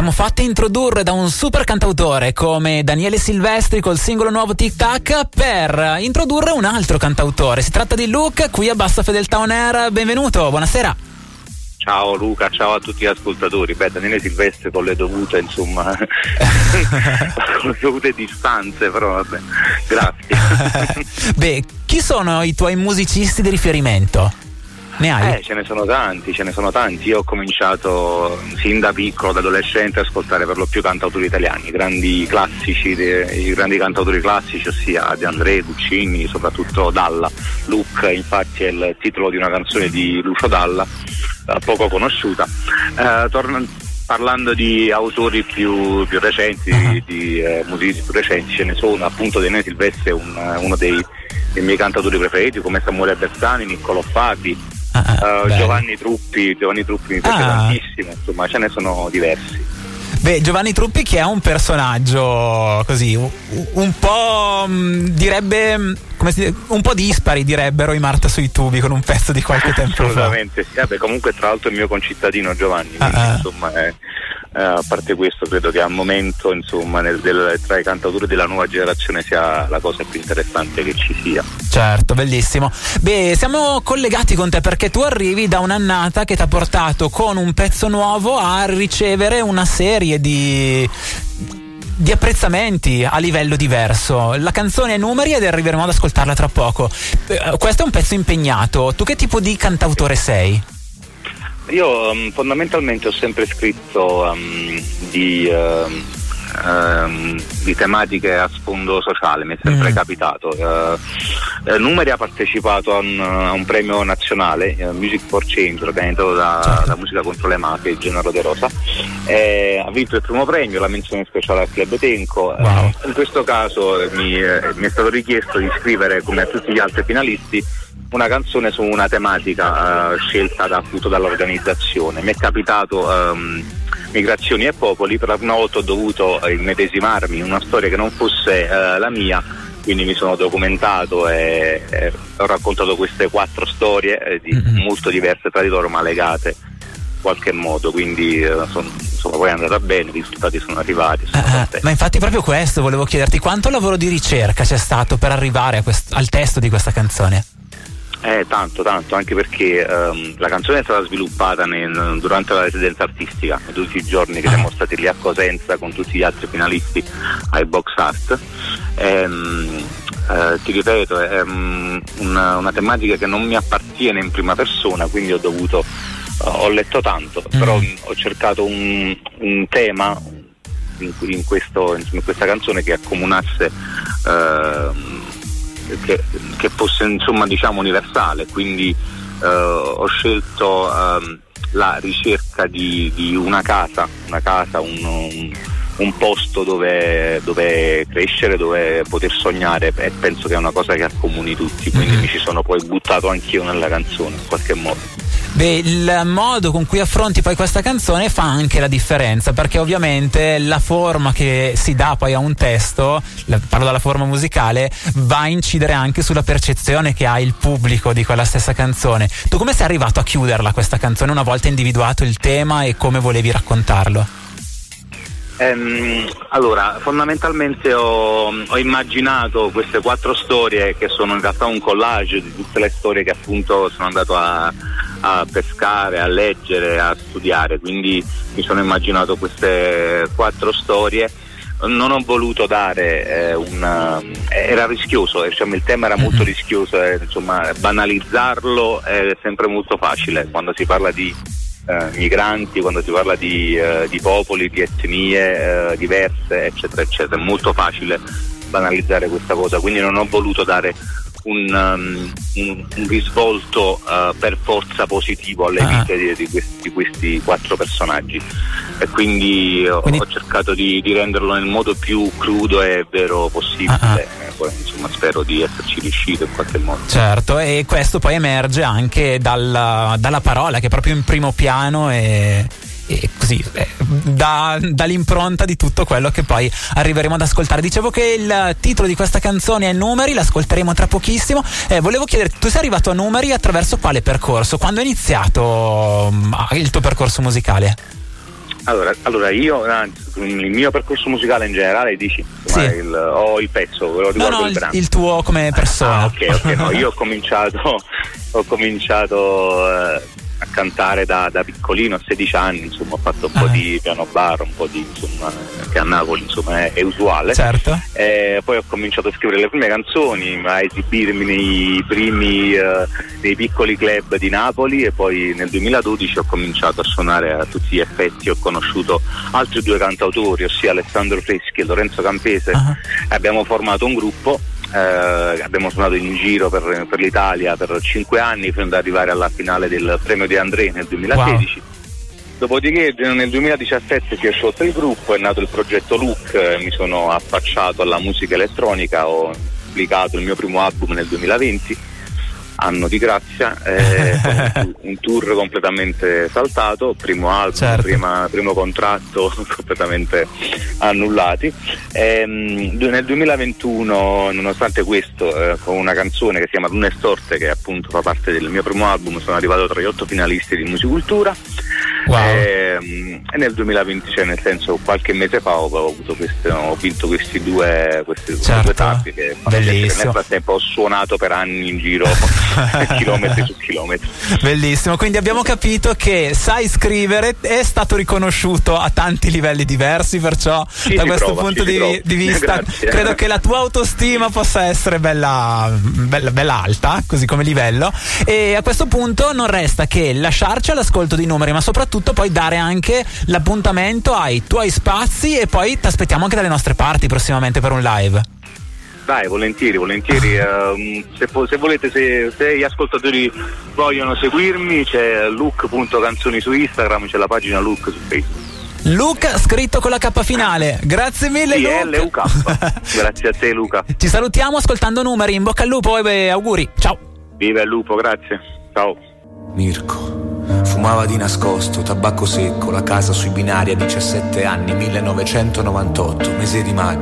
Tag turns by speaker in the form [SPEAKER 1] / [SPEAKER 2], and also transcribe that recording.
[SPEAKER 1] siamo fatti introdurre da un super cantautore come Daniele Silvestri col singolo nuovo Tic Tac per introdurre un altro cantautore. Si tratta di Luke, qui a Bassa Fedeltà On Air. Benvenuto, buonasera.
[SPEAKER 2] Ciao Luca, ciao a tutti gli ascoltatori. Beh, Daniele Silvestre con le dovute, insomma, con le dovute distanze, però vabbè, grazie.
[SPEAKER 1] Beh, chi sono i tuoi musicisti di riferimento? Ne hai?
[SPEAKER 2] Eh, ce ne sono tanti, ce ne sono tanti. Io ho cominciato sin da piccolo, da adolescente, a ascoltare per lo più cantautori italiani, i grandi classici, i grandi cantautori classici, ossia Di André, Guccini, soprattutto Dalla. Luke, infatti, è il titolo di una canzone di Lucio Dalla, eh, poco conosciuta. Eh, torna, parlando di autori più, più recenti, uh-huh. di eh, musicisti più recenti, ce ne sono appunto Daniele Silvestre, un, uno dei, dei, miei cantatori preferiti, come Samuele Bersani, Niccolò Fabi, uh, Giovanni Truppi, Giovanni Truppi mi piace ah. tantissimo, insomma ce ne sono diversi.
[SPEAKER 1] Beh, Giovanni Truppi che è un personaggio così, un, po' mm, direbbe, mm, come si, un po' dispari direbbero i Marta sui tubi con un pezzo di qualche tempo
[SPEAKER 2] fa. Assolutamente, sì. Vabbè, comunque tra l'altro è il mio concittadino Giovanni, quindi, ah, ah. insomma è, eh, a parte questo credo che al momento insomma nel, del, tra i cantautori della nuova generazione sia la cosa più interessante che ci sia
[SPEAKER 1] certo bellissimo beh siamo collegati con te perché tu arrivi da un'annata che ti ha portato con un pezzo nuovo a ricevere una serie di di apprezzamenti a livello diverso. La canzone è numeri ed arriveremo ad ascoltarla tra poco. Eh, questo è un pezzo impegnato. Tu che tipo di cantautore sei?
[SPEAKER 2] Io um, fondamentalmente ho sempre scritto um, di, um, di, tematiche a sfondo sociale, mi è sempre mm. capitato. Uh, Numeri ha partecipato a un, a un premio nazionale, uh, Music for Change, organizzato da, certo. da Musica contro le mafie, Gennaro De Rosa. E ha vinto il primo premio, la menzione speciale al Club Tenco. Wow. in questo caso mi, mi è stato richiesto di scrivere, come a tutti gli altri finalisti, una canzone su una tematica uh, scelta da, appunto dall'organizzazione. Mi è capitato um, Migrazioni e Popoli, per la prima volta ho dovuto immedesimarmi in una storia che non fosse uh, la mia, quindi mi sono documentato e, e ho raccontato queste quattro storie eh, di, mm-hmm. molto diverse tra di loro ma legate in qualche modo, quindi uh, son, insomma poi è andata bene, i risultati sono arrivati. Sono
[SPEAKER 1] uh, ma infatti proprio questo volevo chiederti, quanto lavoro di ricerca c'è stato per arrivare quest- al testo di questa canzone?
[SPEAKER 2] Eh, tanto, tanto, anche perché um, la canzone è stata sviluppata nel, durante la residenza artistica, tutti i giorni che siamo stati lì a Cosenza con tutti gli altri finalisti ai Box Art. Um, eh, ti ripeto, è um, una, una, tematica che non mi appartiene in prima persona, quindi ho dovuto, uh, ho letto tanto, mm. però ho cercato un, un tema in, in, questo, in, questa canzone che accomunasse uh, che, che fosse insomma diciamo universale, quindi eh, ho scelto ehm, la ricerca di, di, una casa, una casa, un, un, un posto dove, dove, crescere, dove poter sognare e penso che è una cosa che accomuni tutti, quindi mm-hmm. mi ci sono poi buttato anch'io nella canzone in qualche modo.
[SPEAKER 1] Beh, il modo con cui affronti poi questa canzone fa anche la differenza, perché ovviamente la forma che si dà poi a un testo, parlo della forma musicale, va a incidere anche sulla percezione che ha il pubblico di quella stessa canzone. Tu come sei arrivato a chiuderla questa canzone una volta individuato il tema e come volevi raccontarlo?
[SPEAKER 2] Ehm, allora, fondamentalmente ho, ho, immaginato queste quattro storie che sono in realtà un collage di tutte le storie che appunto sono andato a, a pescare, a leggere, a studiare, quindi mi sono immaginato queste quattro storie non ho voluto dare eh, un era rischioso, diciamo, il tema era molto rischioso, eh, insomma, banalizzarlo è sempre molto facile quando si parla di eh, migranti, quando si parla di, eh, di popoli, di etnie eh, diverse, eccetera, eccetera. È molto facile banalizzare questa cosa, quindi non ho voluto dare un, um, un, un risvolto uh, per forza positivo alle ah. vite di, di, questi, di, questi, quattro personaggi e quindi, quindi... ho cercato di, di, renderlo nel modo più crudo e vero possibile ah. ah. poi, insomma spero di esserci riuscito in qualche modo
[SPEAKER 1] certo e questo poi emerge anche dalla, dalla parola che è proprio in primo piano e e così eh, dà, dà, l'impronta di tutto quello che poi arriveremo ad ascoltare. Dicevo che il titolo di questa canzone è Numeri, l'ascolteremo tra pochissimo. Eh, volevo chiederti, tu sei arrivato a Numeri attraverso quale percorso? Quando è iniziato um, il tuo percorso musicale?
[SPEAKER 2] Allora, allora, io, il mio percorso musicale in generale dici, sì. il, o il pezzo, lo
[SPEAKER 1] no, no, il, il, tuo come persona.
[SPEAKER 2] Ah, ok, ok, no, io ho cominciato, ho cominciato eh, cantare da, da, piccolino, a 16 anni, insomma, ho fatto un po' ah. di piano bar, un po' di insomma, che a Napoli insomma, è, è usuale.
[SPEAKER 1] Certo.
[SPEAKER 2] Eh, poi ho cominciato a scrivere le prime canzoni, a esibirmi nei primi eh, nei piccoli club di Napoli e poi nel 2012 ho cominciato a suonare a tutti gli effetti, ho conosciuto altri due cantautori, ossia Alessandro Freschi e Lorenzo Campese, uh-huh. abbiamo formato un gruppo eh, abbiamo suonato in giro per, per, l'Italia per cinque anni fino ad arrivare alla finale del premio di André nel 2016. Wow. Dopodiché nel 2017 si è sciolto il gruppo, è nato il progetto Look, mi sono affacciato alla musica elettronica, ho pubblicato il mio primo album nel 2020 anno di grazia, eh, un tour completamente saltato, primo album, certo. prima, primo contratto completamente annullati. E, ehm, nel 2021, nonostante questo, eh, con una canzone che si chiama Luna Storte, che appunto fa parte del mio primo album, sono arrivato tra gli otto finalisti di Musicultura. Wow. E, ehm, e, nel 2020, cioè nel senso qualche mese fa, ho, questo, ho vinto questi due, questi certo. due tappi che nel frattempo ho suonato per anni in giro chilometri su chilometri.
[SPEAKER 1] Bellissimo, quindi abbiamo capito che sai scrivere, è stato riconosciuto a tanti livelli diversi, perciò
[SPEAKER 2] sì,
[SPEAKER 1] da questo
[SPEAKER 2] prova,
[SPEAKER 1] punto di, di, vista credo che la tua autostima possa essere bella, bella, bella alta, così come livello. E a questo punto non resta che lasciarci all'ascolto di numeri, ma soprattutto poi dare anche l'appuntamento ai tuoi spazi e poi ti aspettiamo anche dalle nostre parti prossimamente per un live.
[SPEAKER 2] Dai, volentieri, volentieri. Uh, se, se, volete, se, se, gli ascoltatori vogliono seguirmi, c'è look.canzoni su Instagram, c'è la pagina Look su Facebook.
[SPEAKER 1] Luca scritto con la K finale. Grazie mille
[SPEAKER 2] sì,
[SPEAKER 1] Luca.
[SPEAKER 2] L-U-K. grazie a te Luca.
[SPEAKER 1] Ci salutiamo ascoltando numeri. In bocca al lupo e beh, auguri. Ciao.
[SPEAKER 2] Viva il lupo, grazie. Ciao.
[SPEAKER 3] Mirko fumava di nascosto, tabacco secco, la casa sui binari a 17 anni, 1998, mese di maggio.